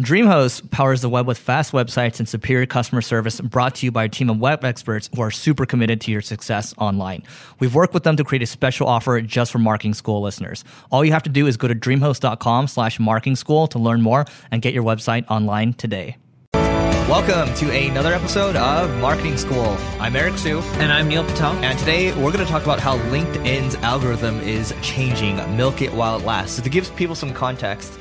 DreamHost powers the web with fast websites and superior customer service brought to you by a team of web experts who are super committed to your success online. We've worked with them to create a special offer just for marketing school listeners. All you have to do is go to dreamhost.com slash marketing school to learn more and get your website online today. Welcome to another episode of Marketing School. I'm Eric Siu. And I'm Neil Patel. And today we're going to talk about how LinkedIn's algorithm is changing. Milk it while it lasts. So to give people some context,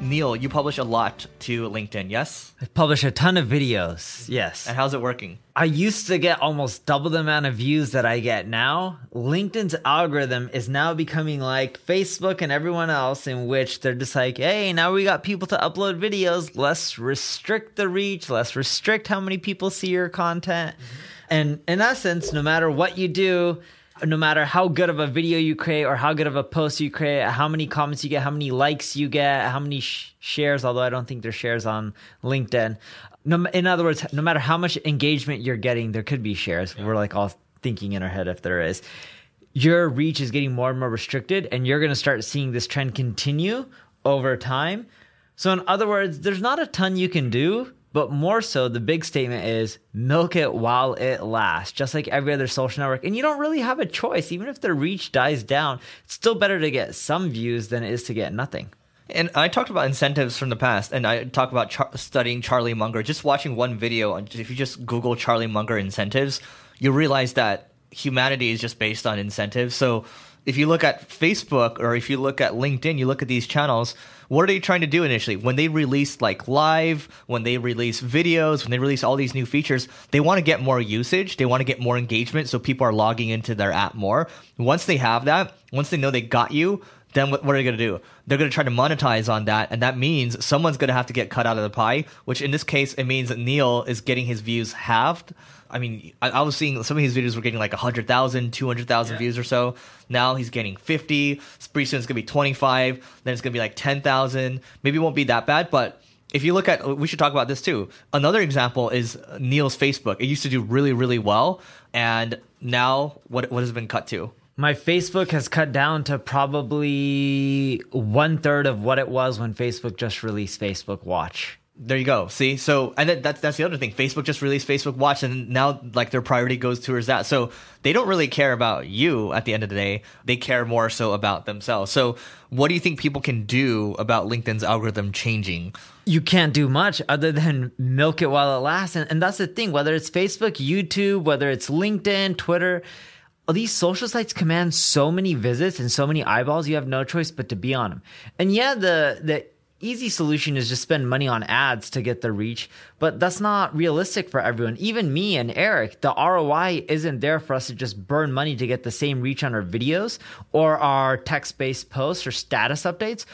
Neil, you publish a lot to LinkedIn, yes? I publish a ton of videos, yes. And how's it working? I used to get almost double the amount of views that I get now. LinkedIn's algorithm is now becoming like Facebook and everyone else, in which they're just like, hey, now we got people to upload videos. Let's restrict the reach, let's restrict how many people see your content. Mm-hmm. And in essence, no matter what you do, no matter how good of a video you create or how good of a post you create, how many comments you get, how many likes you get, how many sh- shares, although I don't think there's shares on LinkedIn. No, in other words, no matter how much engagement you're getting, there could be shares. Yeah. We're like all thinking in our head if there is. Your reach is getting more and more restricted, and you're going to start seeing this trend continue over time. So, in other words, there's not a ton you can do but more so, the big statement is milk it while it lasts, just like every other social network. And you don't really have a choice. Even if the reach dies down, it's still better to get some views than it is to get nothing. And I talked about incentives from the past, and I talk about char- studying Charlie Munger. Just watching one video, if you just Google Charlie Munger incentives, you realize that humanity is just based on incentives. So if you look at Facebook or if you look at LinkedIn, you look at these channels what are they trying to do initially? When they release like live, when they release videos, when they release all these new features, they want to get more usage. They want to get more engagement. So people are logging into their app more. Once they have that, once they know they got you, then what, what are they going to do? They're going to try to monetize on that. And that means someone's going to have to get cut out of the pie, which in this case, it means that Neil is getting his views halved. I mean, I, I was seeing some of his videos were getting like 100,000, 200,000 yeah. views or so. Now he's getting 50. Pretty soon it's going to be 25. Then it's going to be like 10,000. Maybe it won't be that bad, but if you look at, we should talk about this too. Another example is Neil's Facebook. It used to do really, really well. And now what, what has been cut to? My Facebook has cut down to probably one third of what it was when Facebook just released Facebook Watch. There you go. See, so and that's that's the other thing. Facebook just released Facebook Watch, and now like their priority goes towards that. So they don't really care about you at the end of the day. They care more so about themselves. So what do you think people can do about LinkedIn's algorithm changing? You can't do much other than milk it while it lasts, and, and that's the thing. Whether it's Facebook, YouTube, whether it's LinkedIn, Twitter these social sites command so many visits and so many eyeballs you have no choice but to be on them and yeah the the easy solution is just spend money on ads to get the reach, but that's not realistic for everyone. Even me and Eric, the ROI isn't there for us to just burn money to get the same reach on our videos or our text based posts or status updates.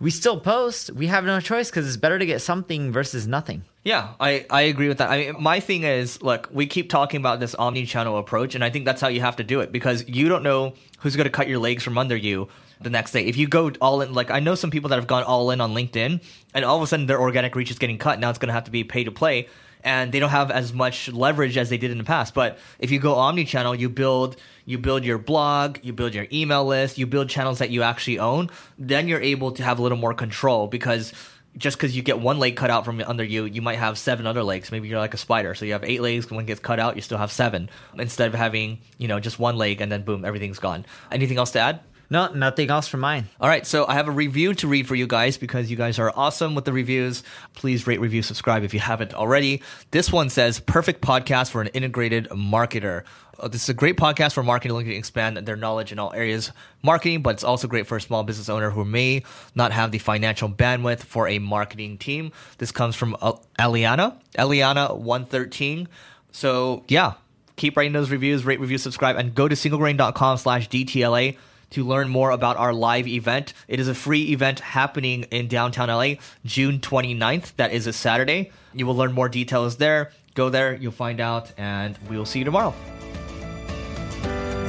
We still post. We have no choice because it's better to get something versus nothing. Yeah, I, I agree with that. I mean, my thing is, look, we keep talking about this omni-channel approach, and I think that's how you have to do it because you don't know who's going to cut your legs from under you the next day. If you go all in, like I know some people that have gone all in on LinkedIn, and all of a sudden their organic reach is getting cut. Now it's going to have to be pay to play, and they don't have as much leverage as they did in the past. But if you go omni-channel, you build you build your blog, you build your email list, you build channels that you actually own. Then you're able to have a little more control because just because you get one leg cut out from under you, you might have seven other legs. Maybe you're like a spider, so you have eight legs. One gets cut out, you still have seven instead of having you know just one leg and then boom, everything's gone. Anything else to add? No, nothing else from mine. All right, so I have a review to read for you guys because you guys are awesome with the reviews. Please rate, review, subscribe if you haven't already. This one says, perfect podcast for an integrated marketer. Uh, this is a great podcast for marketing looking to expand their knowledge in all areas marketing, but it's also great for a small business owner who may not have the financial bandwidth for a marketing team. This comes from uh, Eliana, Eliana113. So, yeah, keep writing those reviews, rate, review, subscribe, and go to singlegrain.com slash DTLA to learn more about our live event. It is a free event happening in downtown LA, June 29th. That is a Saturday. You will learn more details there. Go there, you'll find out, and we will see you tomorrow.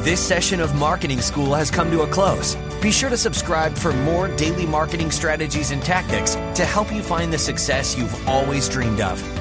This session of Marketing School has come to a close. Be sure to subscribe for more daily marketing strategies and tactics to help you find the success you've always dreamed of.